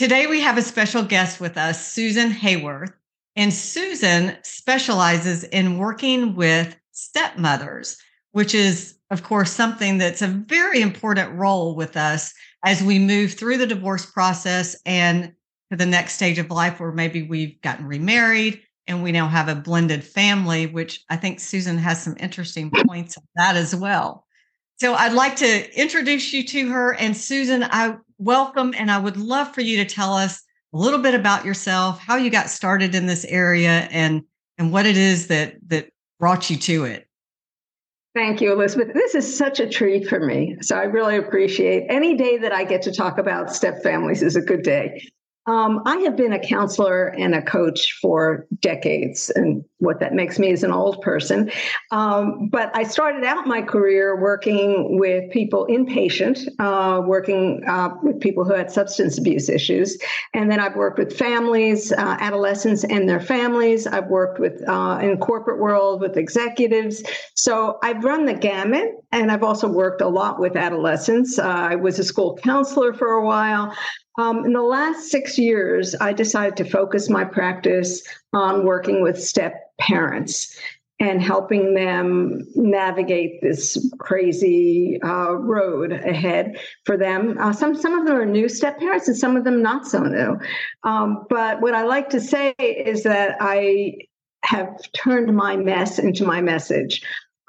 Today, we have a special guest with us, Susan Haworth. And Susan specializes in working with stepmothers, which is, of course, something that's a very important role with us as we move through the divorce process and to the next stage of life where maybe we've gotten remarried and we now have a blended family, which I think Susan has some interesting points on that as well. So I'd like to introduce you to her. And Susan, I welcome and I would love for you to tell us a little bit about yourself, how you got started in this area and and what it is that that brought you to it. Thank you, Elizabeth. This is such a treat for me. So I really appreciate any day that I get to talk about step families is a good day. Um, I have been a counselor and a coach for decades, and what that makes me is an old person. Um, but I started out my career working with people inpatient, uh, working uh, with people who had substance abuse issues. And then I've worked with families, uh, adolescents and their families. I've worked with uh, in corporate world with executives. So I've run the gamut, and I've also worked a lot with adolescents. Uh, I was a school counselor for a while. Um, in the last six years, I decided to focus my practice on working with step parents and helping them navigate this crazy uh, road ahead for them. Uh, some some of them are new step parents, and some of them not so new. Um, but what I like to say is that I have turned my mess into my message.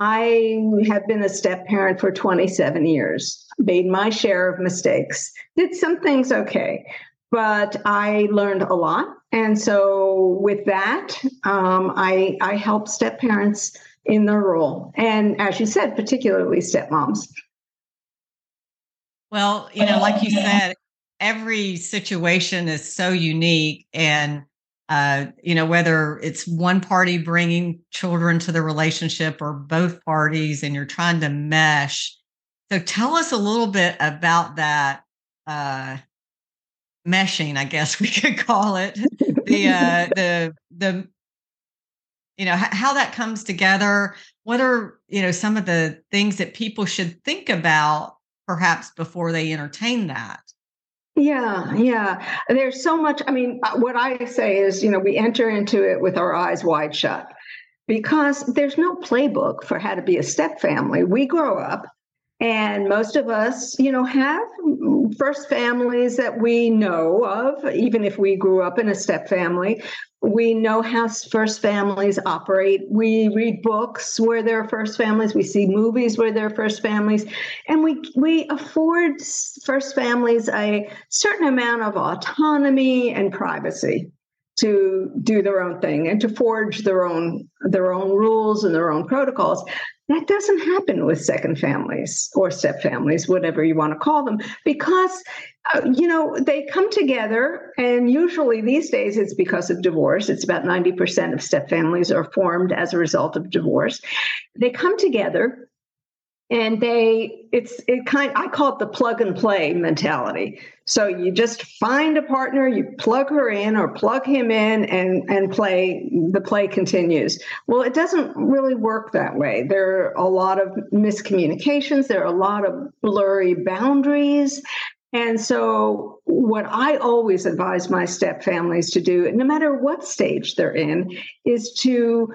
I have been a step parent for 27 years, made my share of mistakes, did some things okay, but I learned a lot. And so with that, um, I, I help step parents in their role. And as you said, particularly stepmoms. Well, you know, like you said, every situation is so unique and uh, you know, whether it's one party bringing children to the relationship or both parties, and you're trying to mesh. So, tell us a little bit about that uh, meshing, I guess we could call it. the uh, the the you know how that comes together. What are you know some of the things that people should think about perhaps before they entertain that? Yeah, yeah. There's so much. I mean, uh, what I say is, you know, we enter into it with our eyes wide shut because there's no playbook for how to be a step family. We grow up and most of us, you know, have first families that we know of, even if we grew up in a step family. We know how first families operate. We read books where there are first families. We see movies where there are first families. And we, we afford first families a certain amount of autonomy and privacy to do their own thing and to forge their own their own rules and their own protocols that doesn't happen with second families or step families, whatever you want to call them, because uh, you know they come together, and usually these days it's because of divorce. It's about ninety percent of step families are formed as a result of divorce. They come together and they it's it kind i call it the plug and play mentality. So you just find a partner you plug her in or plug him in and and play the play continues. Well it doesn't really work that way. There are a lot of miscommunications there are a lot of blurry boundaries. And so what i always advise my step families to do no matter what stage they're in is to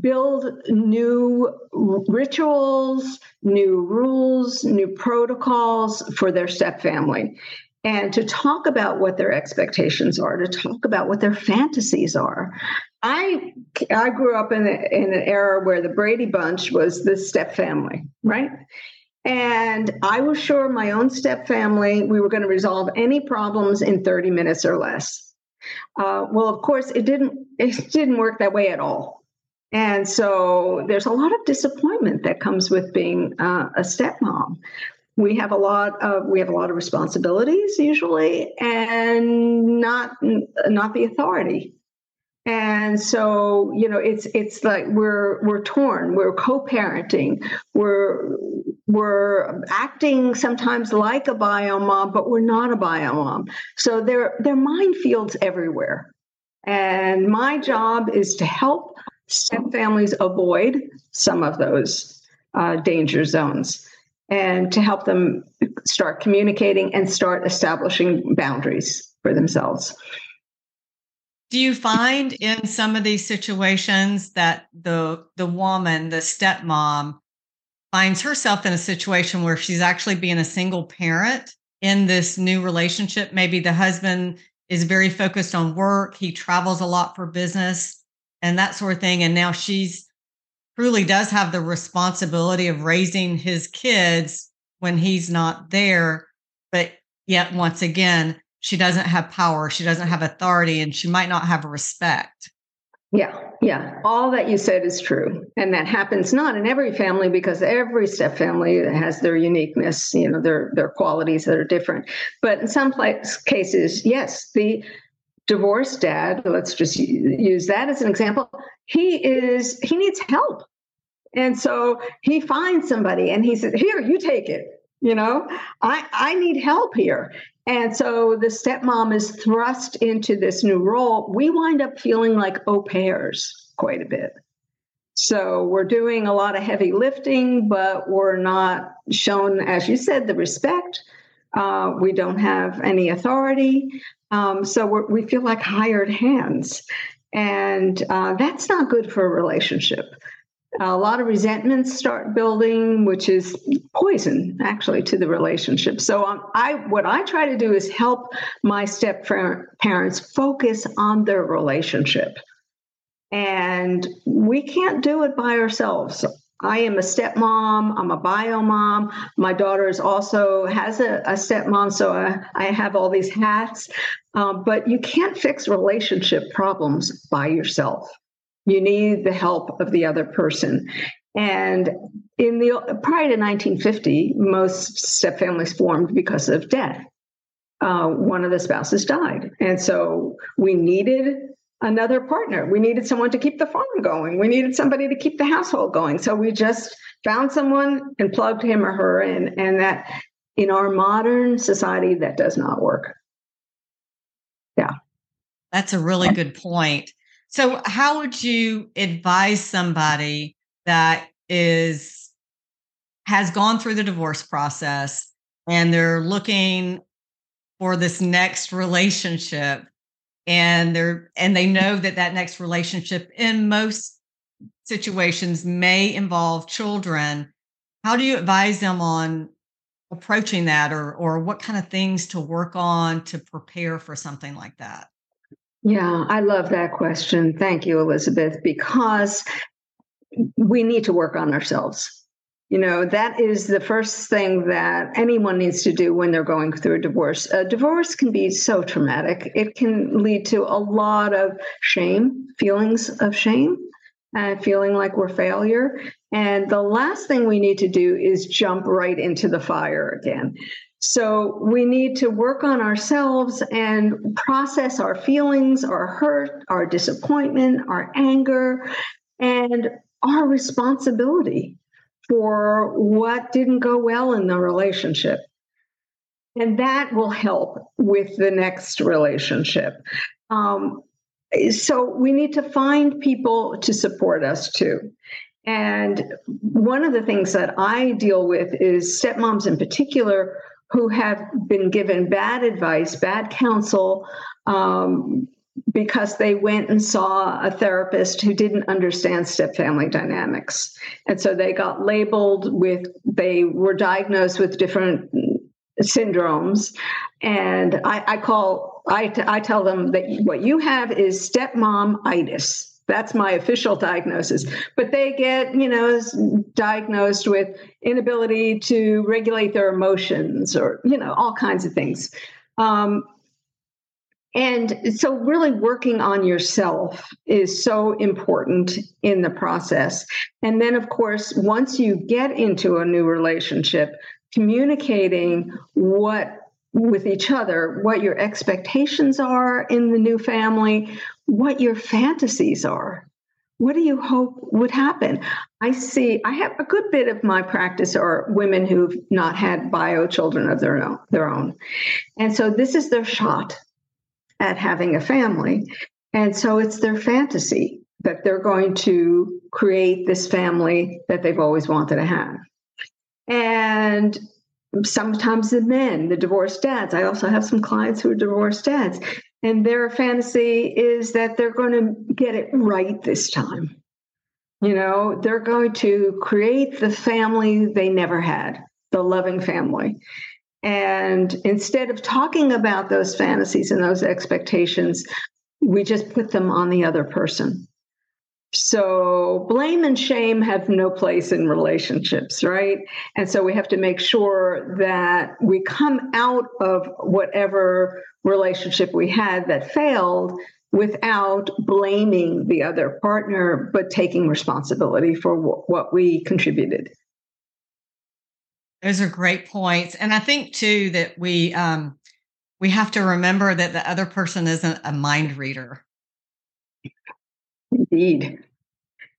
build new rituals, new rules, new protocols for their step family. And to talk about what their expectations are, to talk about what their fantasies are. I I grew up in, a, in an era where the Brady Bunch was the step family, right? And I was sure my own step family, we were going to resolve any problems in 30 minutes or less. Uh, well, of course, it didn't. It didn't work that way at all. And so there's a lot of disappointment that comes with being uh, a stepmom. We have a lot of we have a lot of responsibilities usually, and not not the authority. and so you know it's it's like we're we're torn we're co-parenting we're we're acting sometimes like a bio mom but we're not a bio mom so there there are minefields everywhere and my job is to help step families avoid some of those uh, danger zones and to help them start communicating and start establishing boundaries for themselves do you find in some of these situations that the the woman, the stepmom, finds herself in a situation where she's actually being a single parent in this new relationship? Maybe the husband is very focused on work, he travels a lot for business and that sort of thing. And now she's truly does have the responsibility of raising his kids when he's not there. But yet, once again, she doesn't have power, she doesn't have authority, and she might not have respect. Yeah, yeah. All that you said is true. And that happens not in every family because every step family has their uniqueness, you know, their their qualities that are different. But in some place, cases, yes, the divorced dad, let's just use that as an example, he is he needs help. And so he finds somebody and he said, "Here, you take it." You know, I I need help here. And so the stepmom is thrust into this new role. We wind up feeling like au pairs quite a bit. So we're doing a lot of heavy lifting, but we're not shown, as you said, the respect. Uh, we don't have any authority. Um, so we feel like hired hands. And uh, that's not good for a relationship a lot of resentments start building which is poison actually to the relationship so um, i what i try to do is help my step parents focus on their relationship and we can't do it by ourselves i am a stepmom i'm a bio mom my daughter is also has a, a stepmom so I, I have all these hats um, but you can't fix relationship problems by yourself you need the help of the other person. And in the prior to 1950, most step families formed because of death. Uh, one of the spouses died, and so we needed another partner. We needed someone to keep the farm going. We needed somebody to keep the household going. So we just found someone and plugged him or her in, and that in our modern society that does not work. Yeah, that's a really good point. So, how would you advise somebody that is has gone through the divorce process and they're looking for this next relationship and they're and they know that that next relationship in most situations may involve children how do you advise them on approaching that or or what kind of things to work on to prepare for something like that yeah, I love that question. Thank you, Elizabeth, because we need to work on ourselves. You know, that is the first thing that anyone needs to do when they're going through a divorce. A divorce can be so traumatic, it can lead to a lot of shame, feelings of shame, and feeling like we're failure. And the last thing we need to do is jump right into the fire again. So we need to work on ourselves and process our feelings, our hurt, our disappointment, our anger, and our responsibility for what didn't go well in the relationship. And that will help with the next relationship. Um, so we need to find people to support us too. And one of the things that I deal with is stepmoms in particular who have been given bad advice, bad counsel, um, because they went and saw a therapist who didn't understand step family dynamics. And so they got labeled with, they were diagnosed with different syndromes. And I, I call, I, t- I tell them that what you have is stepmom itis that's my official diagnosis. But they get, you know, diagnosed with inability to regulate their emotions or, you know, all kinds of things. Um, and so, really working on yourself is so important in the process. And then, of course, once you get into a new relationship, communicating what with each other, what your expectations are in the new family, what your fantasies are. What do you hope would happen? I see, I have a good bit of my practice are women who've not had bio children of their own, their own. And so this is their shot at having a family. And so it's their fantasy that they're going to create this family that they've always wanted to have. And sometimes the men, the divorced dads, I also have some clients who are divorced dads, and their fantasy is that they're going to get it right this time. You know, they're going to create the family they never had, the loving family. And instead of talking about those fantasies and those expectations, we just put them on the other person. So blame and shame have no place in relationships, right? And so we have to make sure that we come out of whatever relationship we had that failed without blaming the other partner, but taking responsibility for what we contributed. Those are great points, and I think too that we um, we have to remember that the other person isn't a mind reader. Indeed.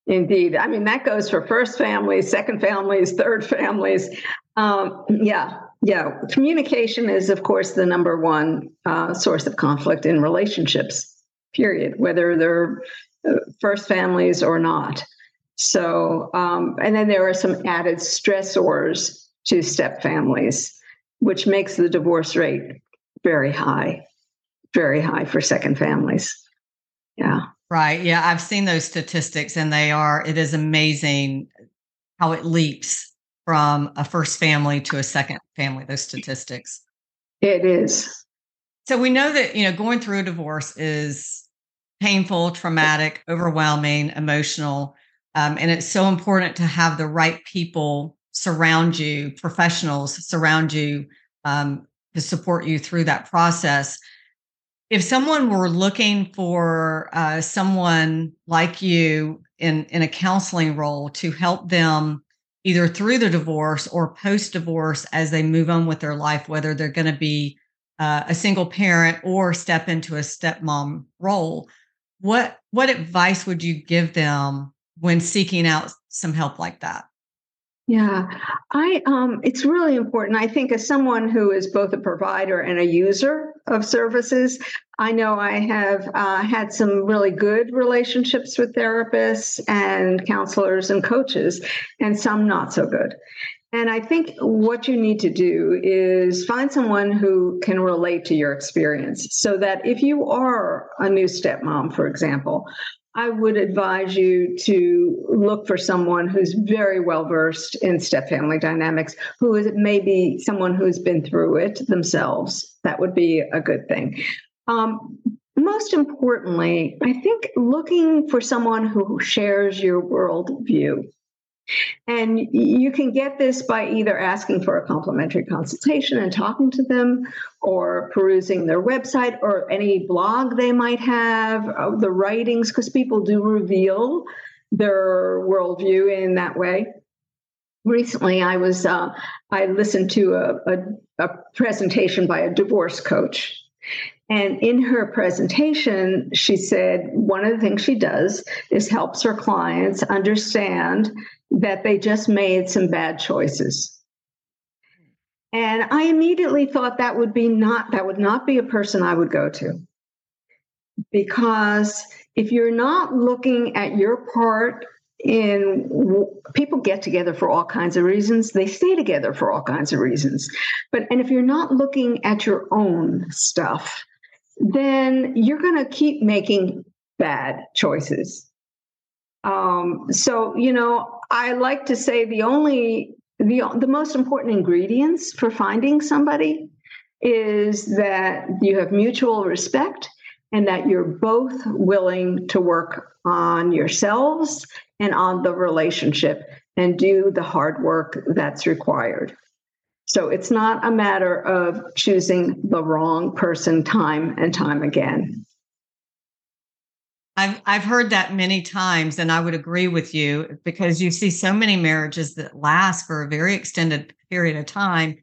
Indeed. I mean, that goes for first families, second families, third families. Um, yeah. Yeah. Communication is, of course, the number one uh, source of conflict in relationships, period, whether they're uh, first families or not. So, um, and then there are some added stressors to step families, which makes the divorce rate very high, very high for second families. Yeah. Right. Yeah. I've seen those statistics and they are, it is amazing how it leaps from a first family to a second family, those statistics. It is. So we know that, you know, going through a divorce is painful, traumatic, overwhelming, emotional. Um, and it's so important to have the right people surround you, professionals surround you um, to support you through that process. If someone were looking for uh, someone like you in in a counseling role to help them either through the divorce or post divorce as they move on with their life whether they're going to be uh, a single parent or step into a stepmom role what what advice would you give them when seeking out some help like that yeah, I um it's really important. I think as someone who is both a provider and a user of services, I know I have uh, had some really good relationships with therapists and counselors and coaches, and some not so good. And I think what you need to do is find someone who can relate to your experience so that if you are a new stepmom, for example, I would advise you to look for someone who's very well versed in step family dynamics, who is maybe someone who's been through it themselves. That would be a good thing. Um, most importantly, I think looking for someone who shares your worldview. And you can get this by either asking for a complimentary consultation and talking to them, or perusing their website or any blog they might have, uh, the writings, because people do reveal their worldview in that way. Recently, I was uh, I listened to a, a, a presentation by a divorce coach, and in her presentation, she said one of the things she does is helps her clients understand that they just made some bad choices. And I immediately thought that would be not that would not be a person I would go to. Because if you're not looking at your part in people get together for all kinds of reasons, they stay together for all kinds of reasons. But and if you're not looking at your own stuff, then you're going to keep making bad choices. Um, so, you know, I like to say the only the the most important ingredients for finding somebody is that you have mutual respect and that you're both willing to work on yourselves and on the relationship and do the hard work that's required. So it's not a matter of choosing the wrong person time and time again. I've I've heard that many times, and I would agree with you because you see so many marriages that last for a very extended period of time,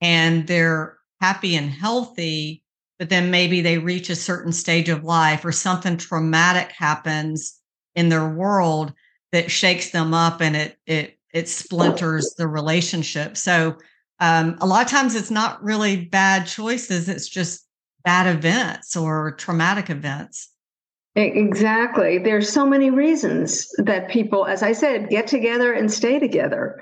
and they're happy and healthy, but then maybe they reach a certain stage of life or something traumatic happens in their world that shakes them up and it it it splinters the relationship. So um, a lot of times it's not really bad choices; it's just bad events or traumatic events. Exactly. There's so many reasons that people, as I said, get together and stay together.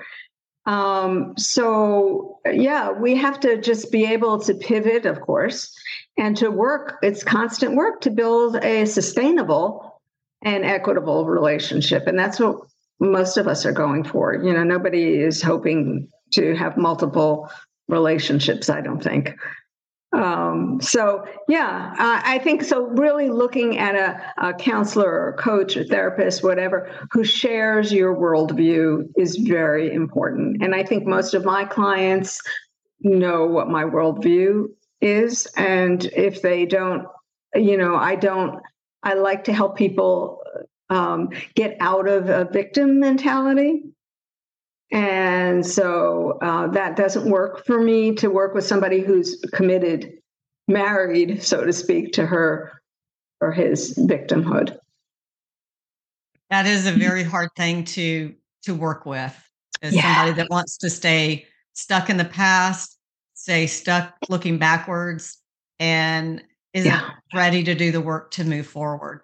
Um, so yeah, we have to just be able to pivot, of course, and to work. It's constant work to build a sustainable and equitable relationship, and that's what most of us are going for. You know, nobody is hoping to have multiple relationships. I don't think. Um, so yeah, I, I think so. Really looking at a, a counselor or coach or therapist, whatever, who shares your worldview is very important. And I think most of my clients know what my worldview is, and if they don't, you know, I don't. I like to help people um, get out of a victim mentality and so uh, that doesn't work for me to work with somebody who's committed, married, so to speak, to her or his victimhood. That is a very hard thing to to work with. As yeah. somebody that wants to stay stuck in the past, stay stuck looking backwards, and isn't yeah. ready to do the work to move forward.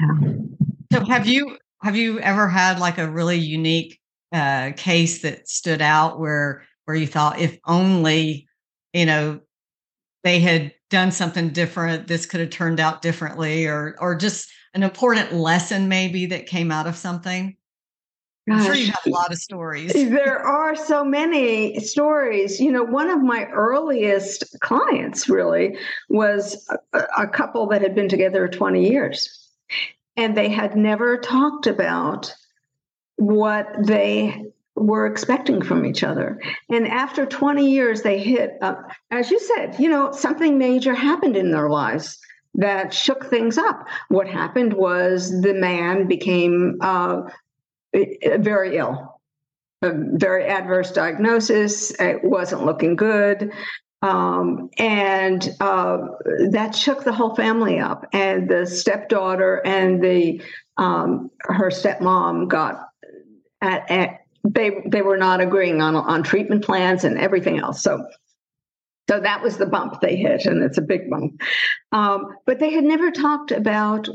Yeah. So have you have you ever had like a really unique uh, case that stood out where where you thought if only you know they had done something different this could have turned out differently or or just an important lesson maybe that came out of something Gosh, I'm sure you have a lot of stories. There are so many stories. You know, one of my earliest clients really was a, a couple that had been together 20 years. And they had never talked about what they were expecting from each other. And after 20 years, they hit, uh, as you said, you know, something major happened in their lives that shook things up. What happened was the man became uh, very ill, a very adverse diagnosis. It wasn't looking good. Um, and uh, that shook the whole family up. And the stepdaughter and the um, her stepmom got at, at they they were not agreeing on on treatment plans and everything else. So so that was the bump they hit, and it's a big bump. Um, but they had never talked about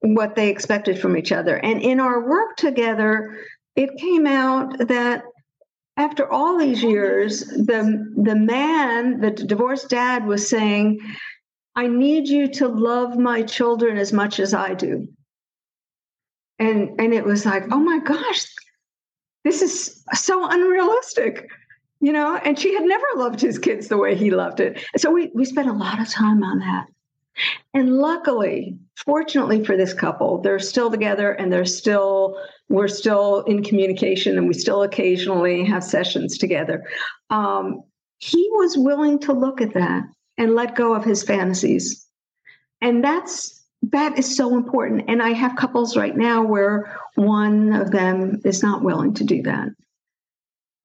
what they expected from each other. And in our work together, it came out that after all these years, the the man, the divorced dad, was saying, "I need you to love my children as much as I do." And and it was like, "Oh my gosh, this is so unrealistic you know? And she had never loved his kids the way he loved it. So we we spent a lot of time on that. And luckily fortunately for this couple they're still together and they're still we're still in communication and we still occasionally have sessions together. Um, he was willing to look at that and let go of his fantasies. And that's that is so important. And I have couples right now where one of them is not willing to do that.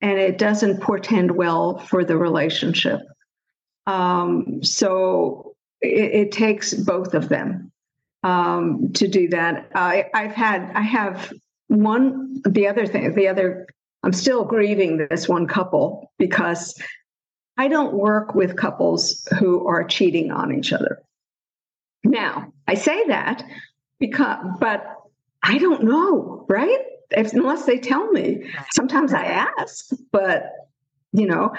And it doesn't portend well for the relationship. Um, so it, it, takes both of them um, to do that. I, I've had, I have one, the other thing, the other, I'm still grieving this one couple because I don't work with couples who are cheating on each other. Now, I say that because, but I don't know, right? If, unless they tell me. Sometimes I ask, but you know.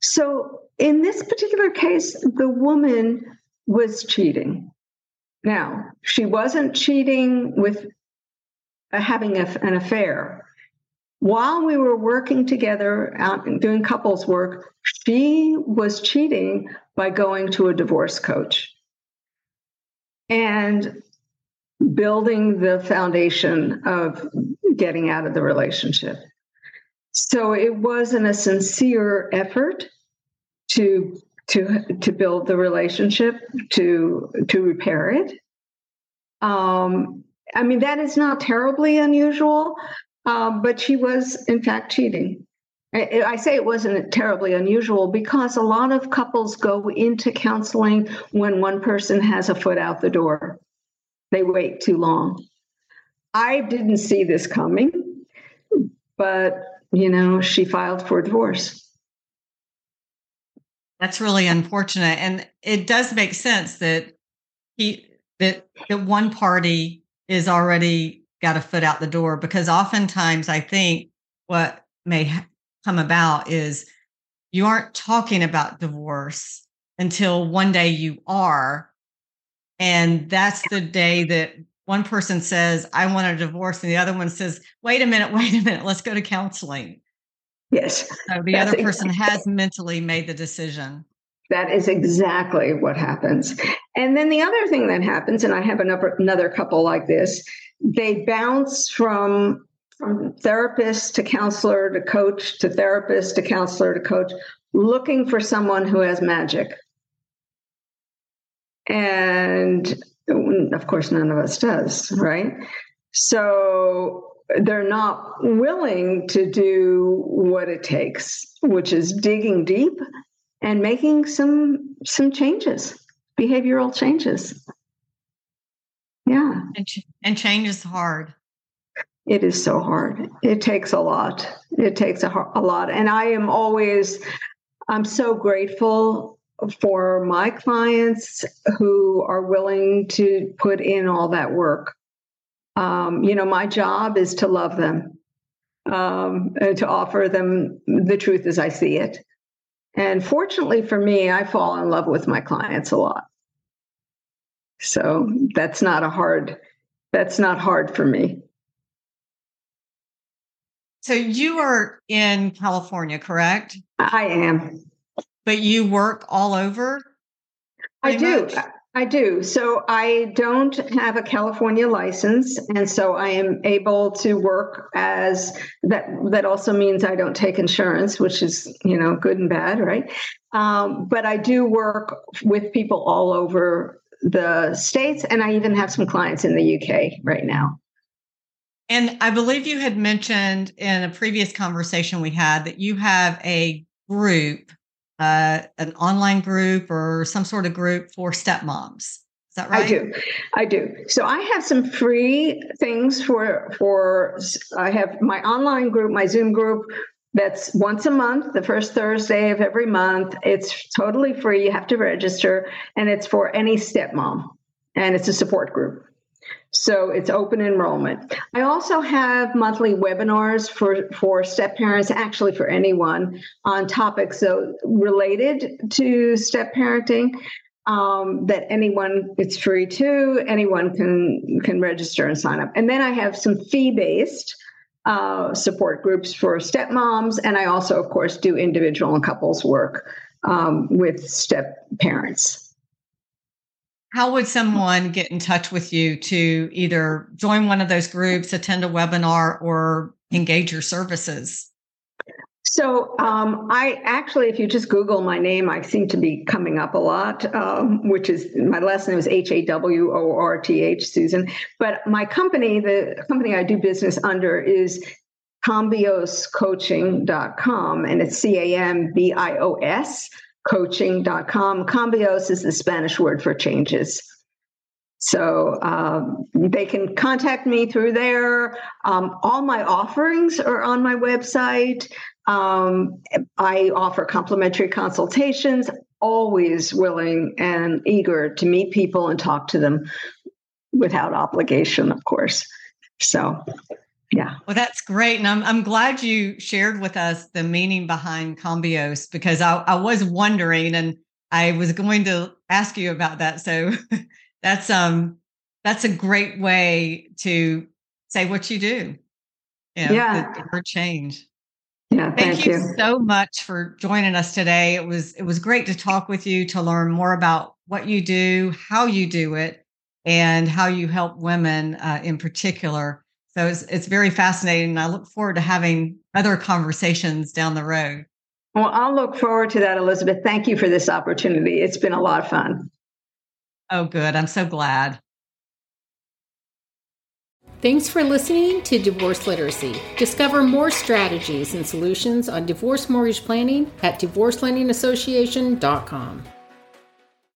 So in this particular case, the woman was cheating. Now, she wasn't cheating with uh, having a, an affair. While we were working together out doing couples work, she was cheating by going to a divorce coach and building the foundation of getting out of the relationship. So it wasn't a sincere effort to to to build the relationship to to repair it. Um, I mean that is not terribly unusual, uh, but she was in fact cheating, I, say it wasn't terribly unusual because a lot of couples go into counseling when one person has a foot out the door. They wait too long. I didn't see this coming, but you know, she filed for divorce. That's really unfortunate. And it does make sense that he that that one party is already got a foot out the door because oftentimes I think what may come about is you aren't talking about divorce until one day you are. And that's the day that one person says, I want a divorce, and the other one says, wait a minute, wait a minute, let's go to counseling. Yes. So the other person exactly. has mentally made the decision. That is exactly what happens. And then the other thing that happens, and I have another, another couple like this, they bounce from from therapist to counselor to coach to therapist to counselor to coach, looking for someone who has magic. And of course, none of us does, right? So they're not willing to do what it takes, which is digging deep and making some some changes, behavioral changes. Yeah. And, and change is hard. It is so hard. It takes a lot. It takes a, a lot. And I am always, I'm so grateful for my clients who are willing to put in all that work. Um, you know, my job is to love them, um, to offer them the truth as I see it. And fortunately for me, I fall in love with my clients a lot. So that's not a hard, that's not hard for me. So you are in California, correct? I am. But you work all over? I do. Much? I do. So I don't have a California license, and so I am able to work as that. That also means I don't take insurance, which is you know good and bad, right? Um, but I do work with people all over the states, and I even have some clients in the UK right now. And I believe you had mentioned in a previous conversation we had that you have a group, uh, an online group or some sort of group for stepmoms. Is that right? I do. I do. So I have some free things for for I have my online group, my Zoom group that's once a month, the first Thursday of every month. It's totally free. You have to register and it's for any stepmom and it's a support group. So it's open enrollment. I also have monthly webinars for, for step parents, actually for anyone, on topics so related to step parenting. Um, that anyone it's free to anyone can can register and sign up and then i have some fee-based uh, support groups for stepmoms and i also of course do individual and couples work um, with step parents how would someone get in touch with you to either join one of those groups, attend a webinar, or engage your services? So um, I actually, if you just Google my name, I seem to be coming up a lot, um, which is my last name is H A W O R T H, Susan. But my company, the company I do business under is cambioscoaching.com, and it's C A M B I O S coaching.com. Cambios is the Spanish word for changes. So um, they can contact me through there. Um, all my offerings are on my website. Um, I offer complimentary consultations, always willing and eager to meet people and talk to them without obligation, of course. So yeah. Well, that's great. And I'm, I'm glad you shared with us the meaning behind cambios because I, I was wondering and I was going to ask you about that. So that's um that's a great way to say what you do. You know, yeah. The, the change. Yeah, thank, thank you, you so much for joining us today. It was it was great to talk with you to learn more about what you do, how you do it, and how you help women uh, in particular. So it's, it's very fascinating. And I look forward to having other conversations down the road. Well, I'll look forward to that, Elizabeth. Thank you for this opportunity. It's been a lot of fun. Oh, good. I'm so glad. Thanks for listening to Divorce Literacy. Discover more strategies and solutions on divorce mortgage planning at divorcelendingassociation.com.